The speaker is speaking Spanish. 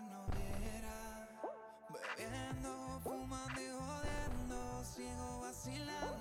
no viera. Bebiendo, fumando y jodiendo. Sigo vacilando